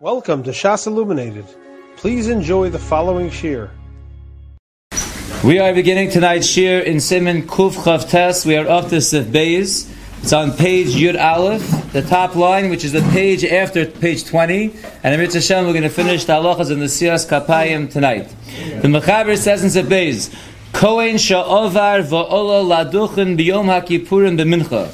Welcome to Shas Illuminated. Please enjoy the following shir. We are beginning tonight's shir in Simon Kuf Chav Tes. We are up to Sif Beis. It's on page Yud Aleph, the top line, which is the page after page 20. And in Hashem, we're going to finish the halachas in the Siyas Kapayim tonight. The Mechaber says in Sif Beis, Kohen sha'ovar va'ola laduchen biyom ha'kipurim b'mincha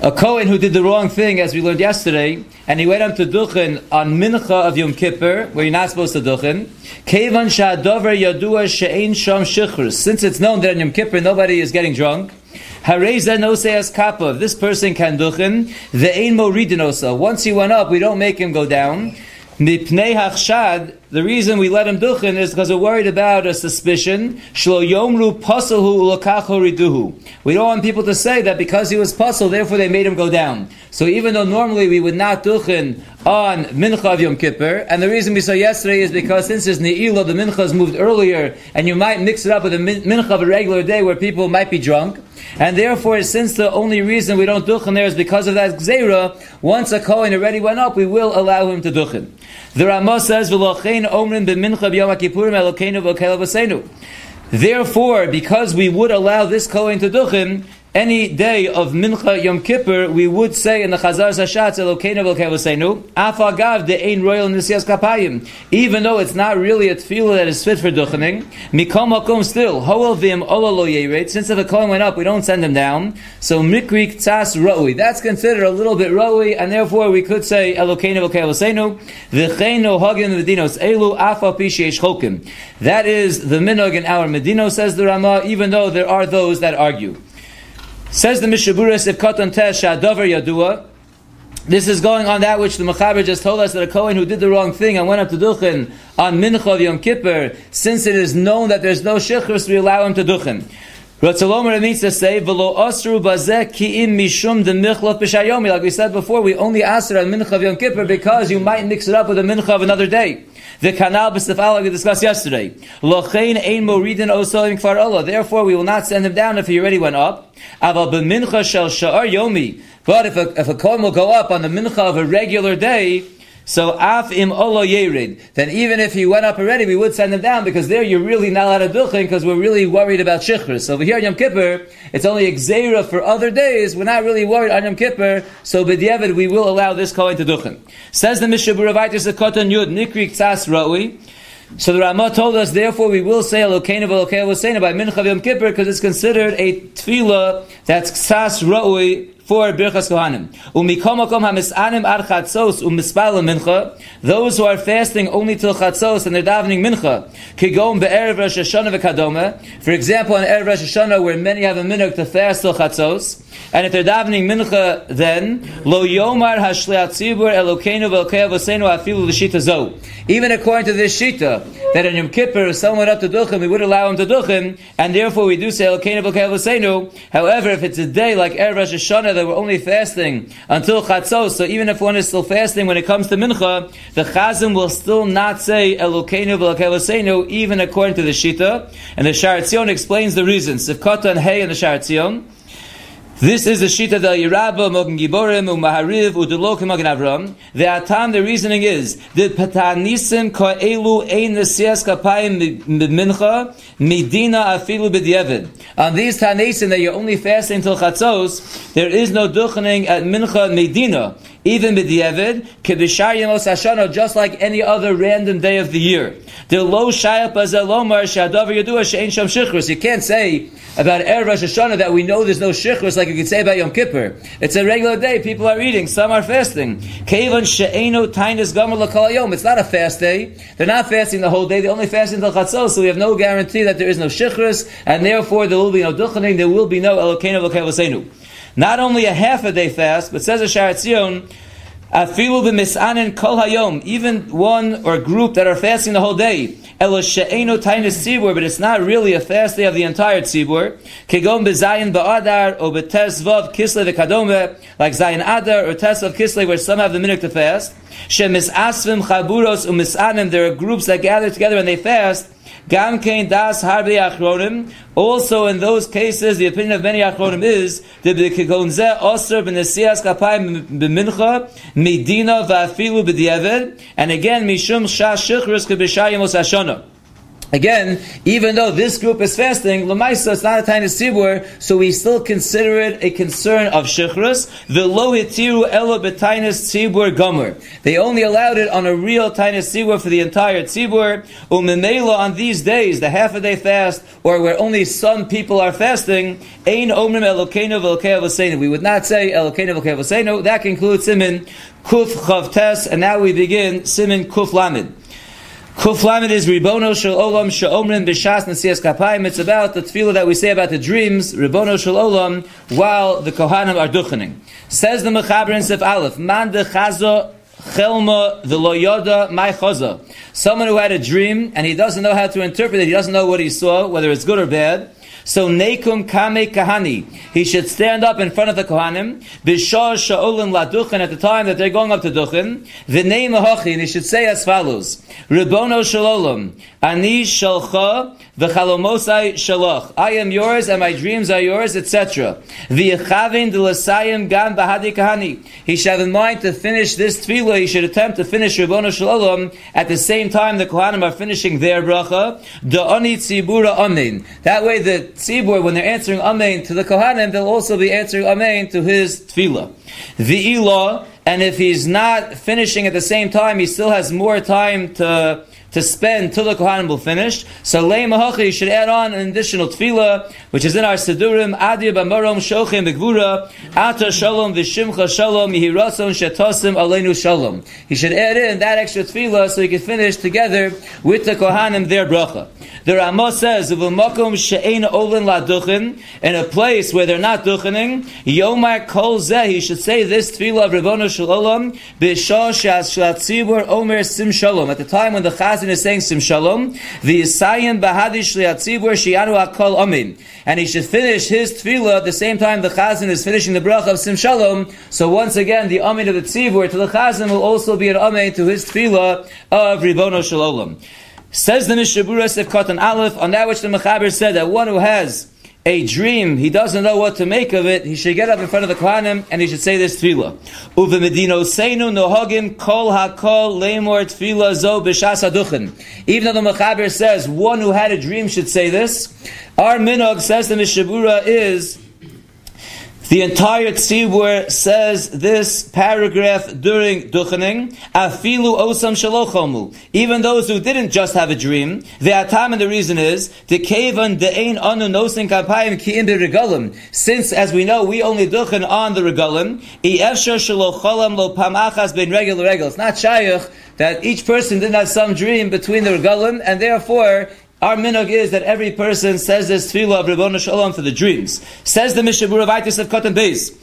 a Kohen who did the wrong thing, as we learned yesterday, and he went up to Duchen on Mincha of Yom Kippur, where you're not supposed to Duchen. Kevan sha'adover yadua she'ein sham shichrus. Since it's known that on Yom Kippur nobody is getting drunk, Hareza no seas kappa. This person can duchen. The ein moridinosa. Once he went up, we don't make him go down. Mipnei hachshad, the reason we let him duchen is because we're worried about a suspicion. Shlo yomru pasalhu riduhu. We don't want people to say that because he was puzzled, therefore they made him go down. So even though normally we would not duchen on Mincha of Yom Kippur, and the reason we saw yesterday is because since it's Ne'ilah, the Mincha is moved earlier, and you might mix it up with a Mincha of a regular day where people might be drunk, and therefore, since the only reason we don't duchen there is because of that gzeira, once a Kohen already went up, we will allow him to duchen. The Ramah says, "V'lochein b'mincha b'yom kippurim elokeinu Therefore, because we would allow this Kohen to duchen, any day of Mincha Yom Kippur, we would say in the Chazar Zashatz Elokeinu V'Kevosenu, Afagav Royal Kapayim. Even though it's not really a tefillah that is fit for duchening, Mikom Makom still, Vim since if a Kohen went up, we don't send him down. So Mikri Tzas Roi, that's considered a little bit Roi, and therefore we could say Elokeinu V'Kevosenu, V'cheinu Hagin Medinos Elu Afa Pishesh. That is the minog in our Medino, says the Ramah, even though there are those that argue. Says the Mishaburis if Katan Tesh Yadua. This is going on that which the Mechaber just told us that a Kohen who did the wrong thing and went up to Duchen on Mincha Yom Kippur, since it is known that there's no Shechus, we allow him to Duchen. Ratzalomer needs to say, "V'lo osru bazeh ki'im mishum de michlot b'shayomi." Like we said before, we only ask it on Mincha of Yom Kippur because you might mix it up with a Mincha of another day. The kanal b'sefal we discussed yesterday. Lochein ein moridin osolim kfar Allah. Therefore, we will not send him down if he already went up. Aval b'mincha shel sha'ar yomi. But if a, if a kohen will go up on the mincha of a regular day, so af im olo yerid. Then even if he went up already, we would send him down because there you're really not allowed to duchen because we're really worried about shichris. So over here on Yom Kippur, it's only exera for other days. We're not really worried on Yom Kippur. So b'diavad we will allow this kohen to duchen. Says the Mishnah Buravaitis Kotan Yud Nikri Ra'ui. So the Ramah told us, therefore, we will say Elokeinu v'Elokeinu by Mincha Yom Kippur because it's considered a tefillah that's ksas ra'ui for Birchas Kohanim. Umikomakom hamisanim ar chatzos umispal mincha. Those who are fasting only till chatzos and they're davening mincha. Kigom be'erev Rosh Hashanah v'kadoma. For example, on erev Rosh Hashanah, where many have a minhag to fast till chatzos, and if they're davening mincha, then lo yomar hashliat tzibur elokeinu v'elkeinu v'seinu afilu l'shita zo. Even according to this shita, that in Yom Kippur, if someone up to duchen, we would allow him to duchen, and therefore we do say elokeinu v'elkeinu v'seinu. However, if it's a day like erev Rosh Hashanah that we're only fasting until chatzos, so even if one is still fasting when it comes to mincha, the chazim will still not say Elokeinu v'Elokeinu even according to the shita. And the Sha'ar HaTziyun explains the reasons. Sivkota and Hey in the Sha'ar HaTziyun. This is the Shita del Yerabba, Mogen Giborim, Umahariv, Udelokim, Mogen Avram. The Atam, the reasoning is, the Patanisim Ko'elu Ein Nesias Kapayim Mincha, Medina Afilu B'Dievid. On these Tanisim that you're only fasting until Chatzos, there is no duchening at Mincha Medina even b'diavad, kedishar yemos hashana, just like any other random day of the year. The lo shayap azelomar shadavar yadua she'en sham shichrus. You can't say about erev Rosh Hashanah that we know there's no shichrus like you could say about Yom Kippur. It's a regular day. People are eating. Some are fasting. Kevan she'eno tainis gomer lakal yom. It's not a fast day. They're not fasting the whole day. They only fast until chatzos. So we have no guarantee that there is no shichrus, and therefore there will be no duchening. There will be no elokeinu v'kevosenu. Not only a half a day fast, but says a Sha'ar HaTziyun, Afilu b'misanin kol hayom, even one or group that are fasting the whole day. Elo she'enu tainis tzibur, but it's not really a fast day of the entire tzibur. Vav like zayin adar or tes of kisle, where some have the minute to fast. There are groups that gather together and they fast. Gam das achronim. Also, in those cases, the opinion of many achronim is that the kegonze osir b'nesias kapayim b'mincha medina v'afilu b'diavad. And again, mishum shash shichrus kebishayim osashona. Again, even though this group is fasting, Lamaisa it's not a tiny sibur, so we still consider it a concern of shichrus. The lo hitiru elo betainis tzibur gomer. They only allowed it on a real tiny sibur for the entire tzibur. Umimela on these days, the half a day fast, or where only some people are fasting, ein omrim elokeinu v'elokei We would not say elokeinu v'elokei That concludes Simin Kuf Chavtes, and now we begin Simin Kuf Lamed. Kuf Lamed is Ribono Shel Olam She'omrim B'Shas Nesias Kapayim. It's about the tefillah that we say about the dreams, Ribono Shel Olam, while the Kohanim are duchening. Says the Mechaber in Sef Aleph, Man de Chazo Chelma the Loyoda My Chaza. Someone who had a dream and he doesn't know how to interpret it, he doesn't know what he saw, whether it's good or bad. So Nekum Kame Kahani. He should stand up in front of the Kohanim. Bishar Sha'olim Laduchin at the time that they're going up to Duchin. V'nei Mahochi. And he should say as follows. Ribono Shalom. Ani Shalcha. V'chalomosai Shaloch. I am yours and my dreams are yours, etc. V'yechavin D'lasayim Gam Bahadi Kahani. He should have in mind to finish this tefillah. He should attempt to finish Ribono Shalom at the same time the Kohanim are finishing their bracha. Da'ani Tzibura Amin. That way the tzibur, when they're answering Amen to the Kohanim, they'll also be answering Amen to his tefillah. The Ilah, and if he's not finishing at the same time, he still has more time to to spend till the Kohanim will finish. So Lei Mahachi should add on an additional tefillah, which is in our Sidurim, Adir Bamarom Shochim Begvura, Ata Shalom Vishimcha Shalom, Yihirason Shetosim Aleinu Shalom. He should add in that extra tefillah so he can finish together with the Kohanim their bracha. The Ramah says, "V'makom she'ein olin laduchin," in a place where they're not duchening, Yomar kol zeh. He should say this tefillah of Rebbeinu Shalom b'shah shalatzibur omer sim shalom. At the time when the chazan is saying sim shalom, the Yisayim bahadish liatzibur shianu akol amin, and he should finish his tefillah at the same time the chazan is finishing the bracha of sim shalom. So once again, the amin of the tzibur to the chazan will also be an amin to his tefillah of Rebbeinu Shalom. Says the Mishabura Sef Katan Aleph, on that which the Mechaber said that one who has a dream, he doesn't know what to make of it, he should get up in front of the Kohanim and he should say this tefillah. Uve medino seinu nohagim kol hakol lemor tefillah zo b'shas aduchen. Even though the Mechaber says one who had a dream should say this, our minog, says the Mishabura, is the entire tzibur says this paragraph during duchening. Afilu osam shalochomu. Even those who didn't just have a dream, the atam and the reason is the kevan de'ein anu nosin kapayim ki'im regalim. Since, as we know, we only duchen on the regalim. Iefshar shalocholam lo pamachas ben regular regel. It's not shayach that each person didn't have some dream between the regalim, and therefore our minog is that every person says this tefillah of Rabbanu Shalom for the dreams. Says the Mishabura Vaitis of Cotton Beis.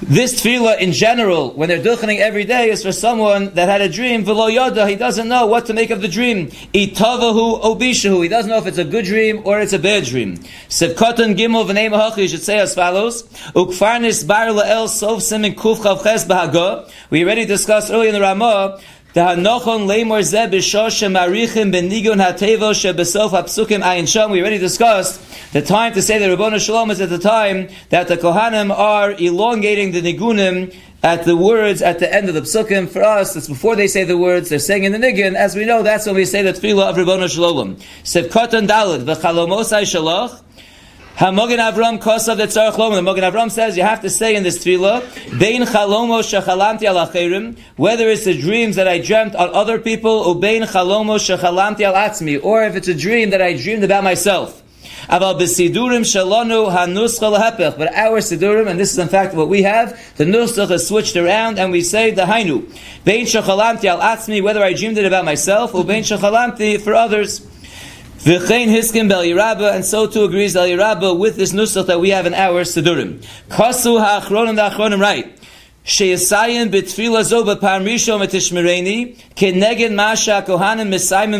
This tefillah in general, when they're duchening every day, is for someone that had a dream, v'lo yada, he doesn't know what to make of the dream. Itavahu obishahu, he doesn't know if it's a good dream or it's a bad dream. Sevkatan gimel v'nei mahachi, you should say as follows, ukfarnis bar la'el simin kuf chavches b'haga. We already discussed earlier in the Ramah, the hanochon. We already discussed the time to say the Rabbanu Shalom is at the time that the Kohanim are elongating the nigunim at the words at the end of the psukim. For us, it's before they say the words, they're saying in the nigun. As we know, that's when we say the tefillah of Rabbanu Shalom. Dalad, v'chalomosai shalach, Hamogen Avram Kosav the Tzarech Lomon. The Mogen Avram says you have to say in this tefillah, Bein Chalomo Shechalamti Al Achirim, whether it's the dreams that I dreamt on other people, or Bein Chalomo Shechalamti Al Atzmi, or if it's a dream that I dreamed about myself. Aval b'sidurim shalonu hanuscha lahepech. But our sidurim, and this is in fact what we have, the nusach is switched around, and we say the hainu. Bein shechalamti al atzmi, whether I dreamed it about myself, or bein shechalamti for others. V'chein hiskim bel Yerabba, and so too agrees El with this nusach that we have in our Sidurim. Kasu ha'achronim the achronim right. Sheyasayin b'tfila zo b'pam rishon v'tishmereni keneged masha kohanim misayim.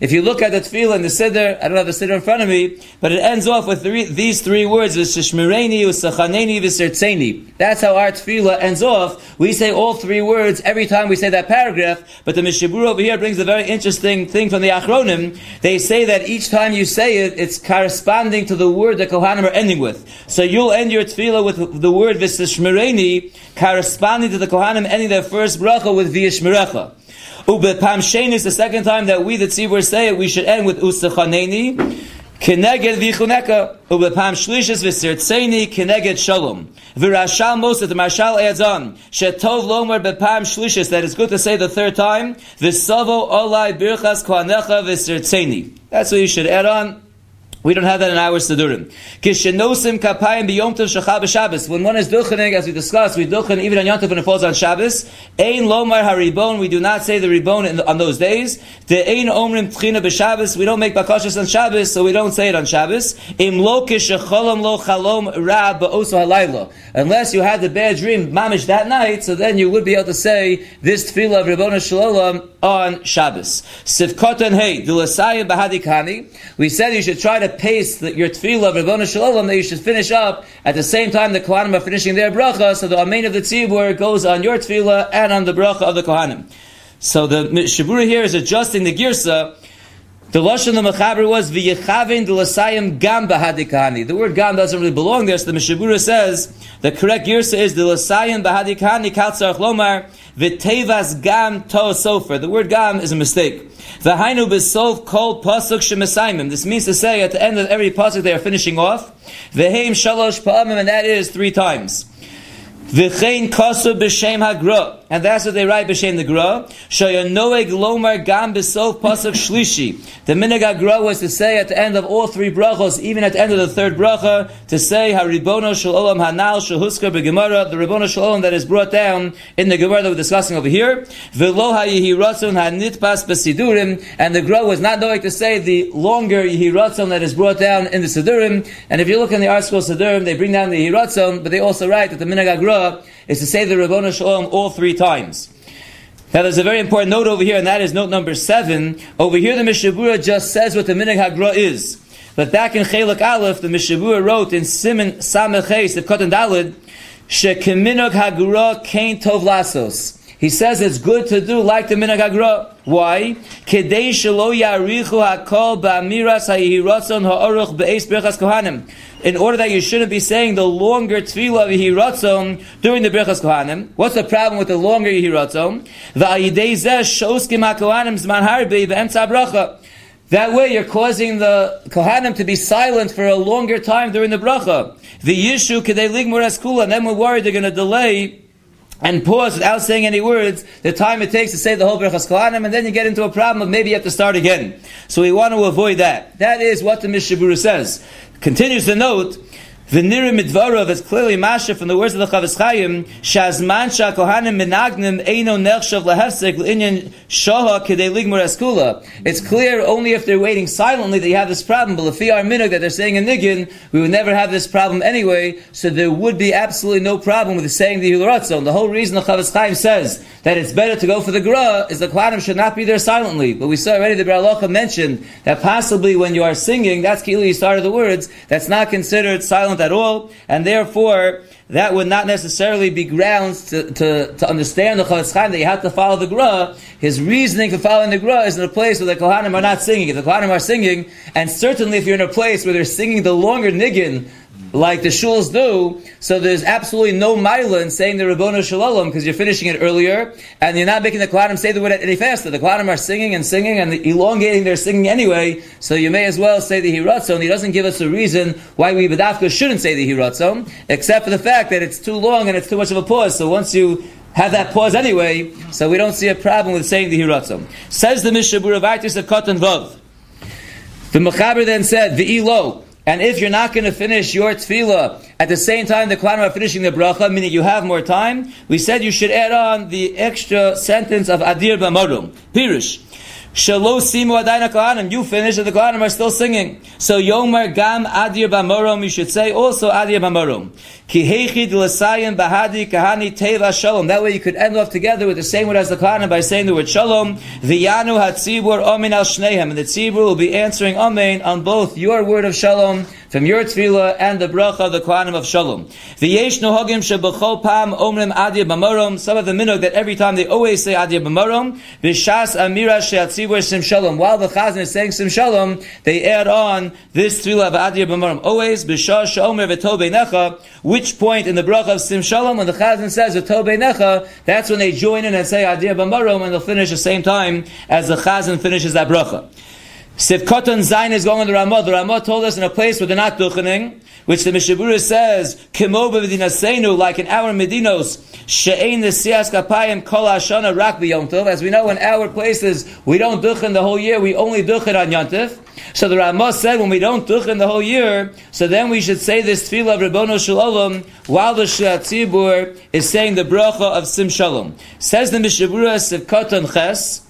If you look at the tefillah in the siddur, I don't have the siddur in front of me, but it ends off with three, these three words: v'shishmereni, v'sachaneni, v'sertzeni. That's how our tefillah ends off. We say all three words every time we say that paragraph. But the Mishabur over here brings a very interesting thing from the Achronim. They say that each time you say it, it's corresponding to the word that Kohanim are ending with. So you'll end your tefillah with the word v'shishmereni, corresponding to the Kohanim ending their first bracha with v'yishmerecha. Ubepam shein is the second time that we, the tzibur, say it. We should end with usachaneni. Keneged vichuneka ubepam shlishis v'sirtzeini keneged shalom. V'rashal most of the marshal adds on shetov lomer bepam shlishis. That is good to say the third time. V'savo olai birchas kohanecha v'sirtzeini. That's what you should add on. We don't have that in our Sidurim. Kishenosim kapayim b'Shabbos. When one is duchening, as we discussed, we duchen even on Yom Tov when it falls on Shabbos. Ein lomar haribon. We do not say the ribon on those days. The ein omrim tchina b'Shabbos. We don't make bakashas on Shabbos, so we don't say it on Shabbos. Im lo lo chalom halayla. Unless you had the bad dream mamish that night, so then you would be able to say this tefillah of Ribbon Shalom on Shabbos. Hey, bahadikani. We said you should try to pace that your tefillah Ribbon Shalom that you should finish up at the same time the Kohanim are finishing their bracha, so the Amen of the Tzibur goes on your tefillah and on the bracha of the Kohanim. So the Shabura here is adjusting the girsa the lashon the mechaber was v'yechavin delasayim gam bahadikani. The word gam doesn't really belong there, so the Mishabura says the correct girsa is delasayim bahadikani kaltzarach lomar v'tevas gam to sofer. The word gam is a mistake. V'hainu b'sof kol pasuk shemesayim. This means to say at the end of every pasuk they are finishing off. V'heim shalosh pa'amim, and that is three times. V'chein b'shem hagra. And that's what they write b'shem the gra. Shayanoeg lomar gam b'sof pasuk shlishi. The minig hagra was to say at the end of all three brachos, even at the end of the third bracha, to say haribono shel olam hanal b'gemara, the ribono shel olam that is brought down in the gemara that we're discussing over here. V'lo ratzon hanitpas b'sidurim. And the gra was not knowing to say the longer yihi ratzon that is brought down in the sidurim. And if you look in the article sidurim, they bring down the yihi ratzon, but they also write that the minig hagra is to say the Rabbona Shalom all three times. Now there's a very important note over here, and that is note number seven. Over here the Mishabura just says what the Minig Hagra is. But back in Chelek Aleph, the Mishabura wrote in Simon Samech the Kotan Dalid, Shekeminog Hagra Kain Tov Lasos. He says it's good to do like the Minag Hagra. Why? Kedei shelo yarichu hakol ba'amiras ha'ihiratzon ha'oruch be'es berchas kohanim. In order that you shouldn't be saying the longer tefillah of yihiratzon during the berchas kohanim. What's the problem with the longer yihiratzon? Va'ayidei zeh shoskim ha'kohanim zman harbi ve'emtza bracha. That way you're causing the Kohanim to be silent for a longer time during the bracha. The issue, kedei ligmur eskula, and then we're worried they're going to delay and pause without saying any words, the time it takes to say the whole Berachas Kohanim, and then you get into a problem of maybe you have to start again. So we want to avoid that. That is what the Mishabura says. Continues the note, V'nirim midvarav is clearly masha from the words of the Chofetz Chaim, Shazman shakohanim eino nechshav lahefsek l'inyan shoha ligmur eskula. It's clear only if they're waiting silently that you have this problem, but if our minhag that they're saying a Nigin, we would never have this problem anyway, so there would be absolutely no problem with saying the Hilaratzon. The whole reason the Chofetz Chaim says that it's better to go for the Gra is the Kohanim should not be there silently. But we saw already the Biur Halacha mentioned that possibly when you are singing, that's Kili you started the words, that's not considered silent at all, and therefore that would not necessarily be grounds to, to, to understand the Chofetz Chaim that you have to follow the Gra. His reasoning for following the Gra is in a place where the Kohanim are not singing. If the Kohanim are singing, and certainly if you're in a place where they're singing the longer niggin, like the shuls do, so there's absolutely no mila in saying the Rabbona Shalom because you're finishing it earlier and you're not making the Kohanim say the word any faster. The Kohanim are singing and singing and elongating their singing anyway, so you may as well say the Hiratzon. He doesn't give us a reason why we Badafka shouldn't say the Hiratzon, except for the fact that it's too long and it's too much of a pause. So once you have that pause anyway, so we don't see a problem with saying the Hiratzon. Says the Mishabura Vaitis of Kotan Vav. The Mechaber then said, the Elo, and if you're not going to finish your tefillah at the same time the Kohanim are finishing the bracha, meaning you have more time, we said you should add on the extra sentence of Adir B'Marum. Pirush. Shalo simu adayna kohanim. You finish, and the kohanim are still singing. So yomer gam adir b'morom. You should say also adir b'morom. Ki heichid l'sayim bahadi kahani teva shalom. That way you could end off together with the same word as the kohanim by saying the word shalom. V'yanu hatzibur amin al shnehem. And the tzibur will be answering amen on both your word of shalom from your tefillah and the bracha of the Kohanim of Shalom. V'yesh nohagim shebachol pam omrim adya b'marom. Some of the minhag that every time they always say adya b'marom. B'shas amira she'atzibur sim shalom. While the Chazan is saying sim shalom, they add on this tefillah of adya b'marom. Always b'shas she'omer v'to necha. Which point in the bracha of sim shalom when the Chazan says v'to necha, that's when they join in and say adya b'marom and they'll finish the same time as the Chazan finishes that bracha. Sivkoton Zayin is going on the Ramah. The Ramah told us in a place where they're not duchening, which the Mishabura says, Kimo b'vidinasenu, like in our Medinos, she'ein nesiyas kapayim kol hashana rak b'yomtov. As we know, in our places, we don't duchen the whole year, we only duchen on Yontif. So the Ramah said, when we don't duchen the whole year, so then we should say this tefillah of Rabbono Shalom while the Shiatzibur is saying the bracha of Sim Shalom. Says the Mishabura Sivkoton Ches,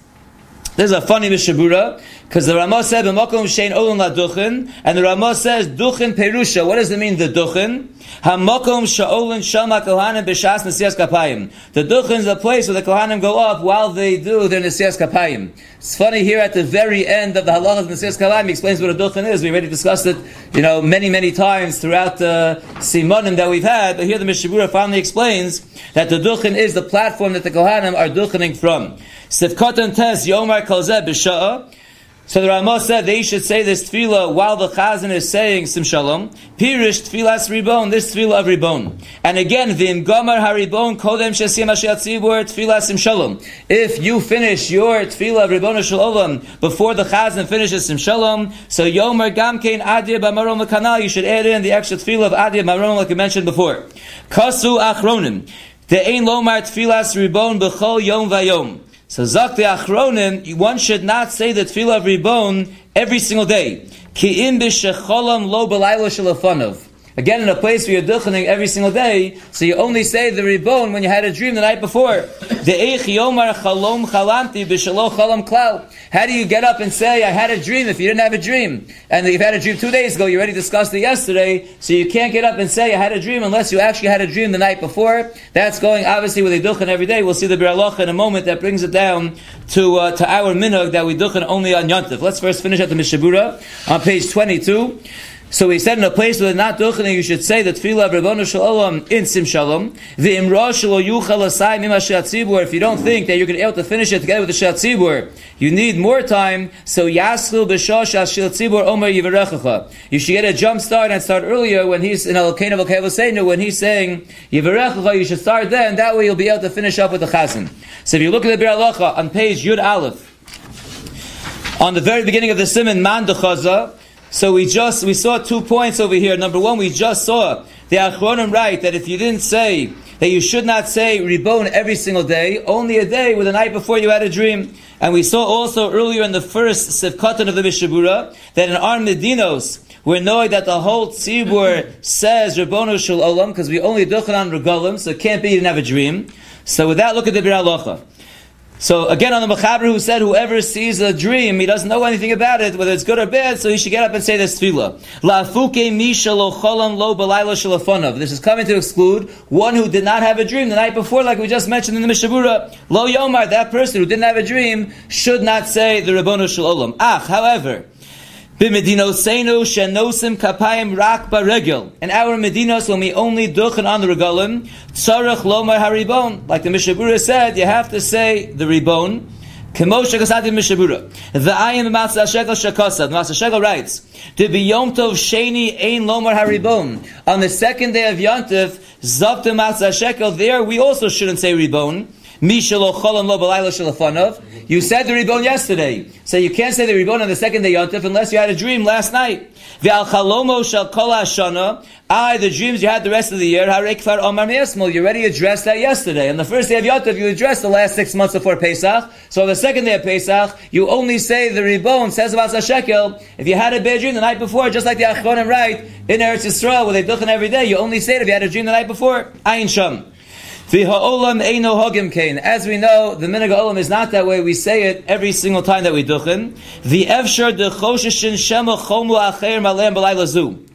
there's a funny Mishabura, because the Ramah said, "B'makom shein olam duchen," and the Ramah says, "Duchen perusha." What does it mean? The duchen. Hamakom sha'olin shama kohanim b'shas nesiyas kapayim. The duchen is a place where the kohanim go up while they do their nesiyas kapayim. It's funny here at the very end of the halachas nesiyas kapayim he explains what a duchen is. We already discussed it, you know, many many times throughout the simonim that we've had. But here the Mishabura finally explains that the duchen is the platform that the kohanim are duchening from. Sivkotan tes yomar kolzeh b'sha'a. So the Ramah said they should say this tefillah while the Chazan is saying Sim Shalom. Pirish tefillas ribon, this tefillah of ribon. And again, v'im gomer haribon kodem shesim ashiatzibur tefillas Sim Shalom. If you finish your tefillah of ribon shalom before the Chazan finishes Sim Shalom, so yomer gamkein adir b'marom l'kanal, you should add in the extra tefillah of adir b'marom like I mentioned before. Kasu achronim. The ein lomar tefillas ribon b'chol yom vayom. So Zakti Achronim, one should not say the Tefillah of Ribon every single day. Ki im b'shecholam lo b'layla shalafanov. Again, in a place where you're duchening every single day, so you only say the ribon when you had a dream the night before. How do you get up and say, I had a dream if you didn't have a dream? And you've had a dream two days ago, you already discussed it yesterday, so you can't get up and say, I had a dream unless you actually had a dream the night before. That's going, obviously, with a duchen every day. We'll see the Biur Halacha in a moment that brings it down to, uh, to our minhag that we duchen only on Yontif. Let's first finish at the Mishabura on page 22. So he said in a place where not duchening, you should say that tefillah of Rabbanu Shalom in Sim Shalom. The imra shelo yuchal asai mima sheatzibur. If you don't think that you're going to be able to finish it together with the sheatzibur, you need more time. So yaschil b'shosh sheatzibur omer yivarechacha. You should get a jump start and start earlier when he's in Elokein of Alkevoseinu when he's saying yivarechacha. You should start then. That way you'll be able to finish up with the chazan. So if you look at the Bir on page Yud Aleph, on the very beginning of the Simon Man Dechaza. So we just we saw two points over here. Number one, we just saw the Achronim right that if you didn't say that you should not say Ribon every single day, only a day with the night before you had a dream. And we saw also earlier in the first Sefkatan of the Mishabura that in our Medinos, we're knowing that the whole tzibur says Rabbono Shul Olam because we only duchen on regalim, so it can't be you didn't have a dream. So with that, look at the Bir so again, on the Mechaber who said whoever sees a dream, he doesn't know anything about it, whether it's good or bad, so he should get up and say this tefillah. Misha lo. This is coming to exclude one who did not have a dream the night before, like we just mentioned in the Mishabura. Lo yomar, that person who didn't have a dream, should not say the Rabbono Shalom. Ach, however, Kapayim. In our medinos, when we only duchen on the regalim, tzarech lomar haribon. Like the Mishabura said, you have to say the ribon. Kemoshe kasati Mishabura. The ayim b'matzah shekel shakasa. The matzah shekel writes, to be yom tov sheni ein lomar haribon. On the second day of yontif, zavta matzah shekel, there we also shouldn't say ribon. You said the Ribon yesterday. So you can't say the Ribon on the second day Yontif unless you had a dream last night. I, the dreams you had the rest of the year, you already addressed that yesterday. On the first day of Yontif, you addressed the last six months before Pesach. So on the second day of Pesach, you only say the Ribon says about Shekel. If you had a bad dream the night before, just like the Achronim write in Eretz Yisrael, where they duchen every day, you only say it if you had a dream the night before. Ayin Sham. As we know, the minhag olam is not that way. We say it every single time that we duchen. The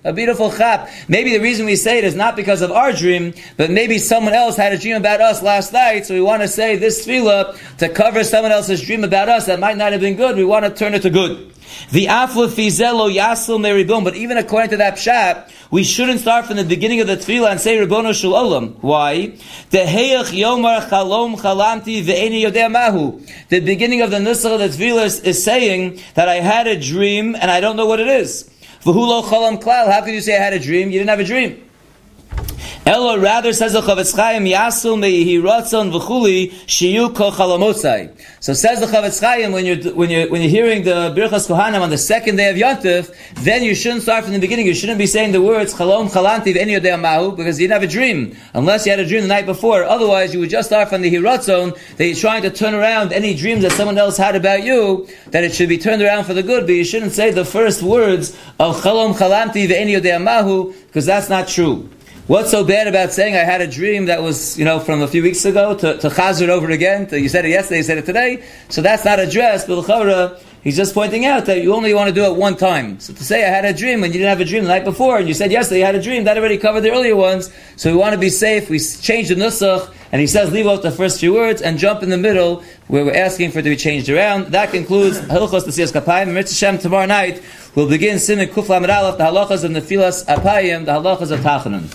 A beautiful chap. Maybe the reason we say it is not because of our dream, but maybe someone else had a dream about us last night, so we want to say this tefillah to cover someone else's dream about us that might not have been good. We want to turn it to good. The aflafizelo yasel meribon. But even according to that pshat, we shouldn't start from the beginning of the tefillah and say Ribono Olam. Why? The heyach yomar chalom chalamti ve'eni yodea mahu. The beginning of the nusach of the tefillah is, saying that I had a dream and I don't know what it is. V'hulo chalam klal. How can you say I had a dream? You didn't have a dream. Ella rather says the Chofetz Chaim Yasul Meihi Ratzon V'chuli Shiyu. So says the Chofetz Chaim when you're when you're when you're hearing the Birchas Kohanim on the second day of Yontif, then you shouldn't start from the beginning. You shouldn't be saying the words Chalom Chalanti V'Eni Yodei Mahu because you didn't have a dream unless you had a dream the night before. Otherwise, you would just start from the Hiratzon that you're trying to turn around any dreams that someone else had about you. That it should be turned around for the good, but you shouldn't say the first words of Chalom Chalanti V'Eni Yodei Mahu because that's not true. What's so bad about saying I had a dream that was, you know, from a few weeks ago to, to chazir over again? To, you said it yesterday, you said it today. So that's not addressed, but the he's just pointing out that you only want to do it one time. So to say I had a dream when you didn't have a dream the night before, and you said yesterday you had a dream, that already covered the earlier ones. So we want to be safe. We change the nusach, and he says leave out the first few words and jump in the middle where we're asking for it to be changed around. That concludes Hilchos L'Siyas Kapayim. Tomorrow night we'll begin Simon Kuflam the halachas of Nefilas Apayim, the halachas of Tachanun.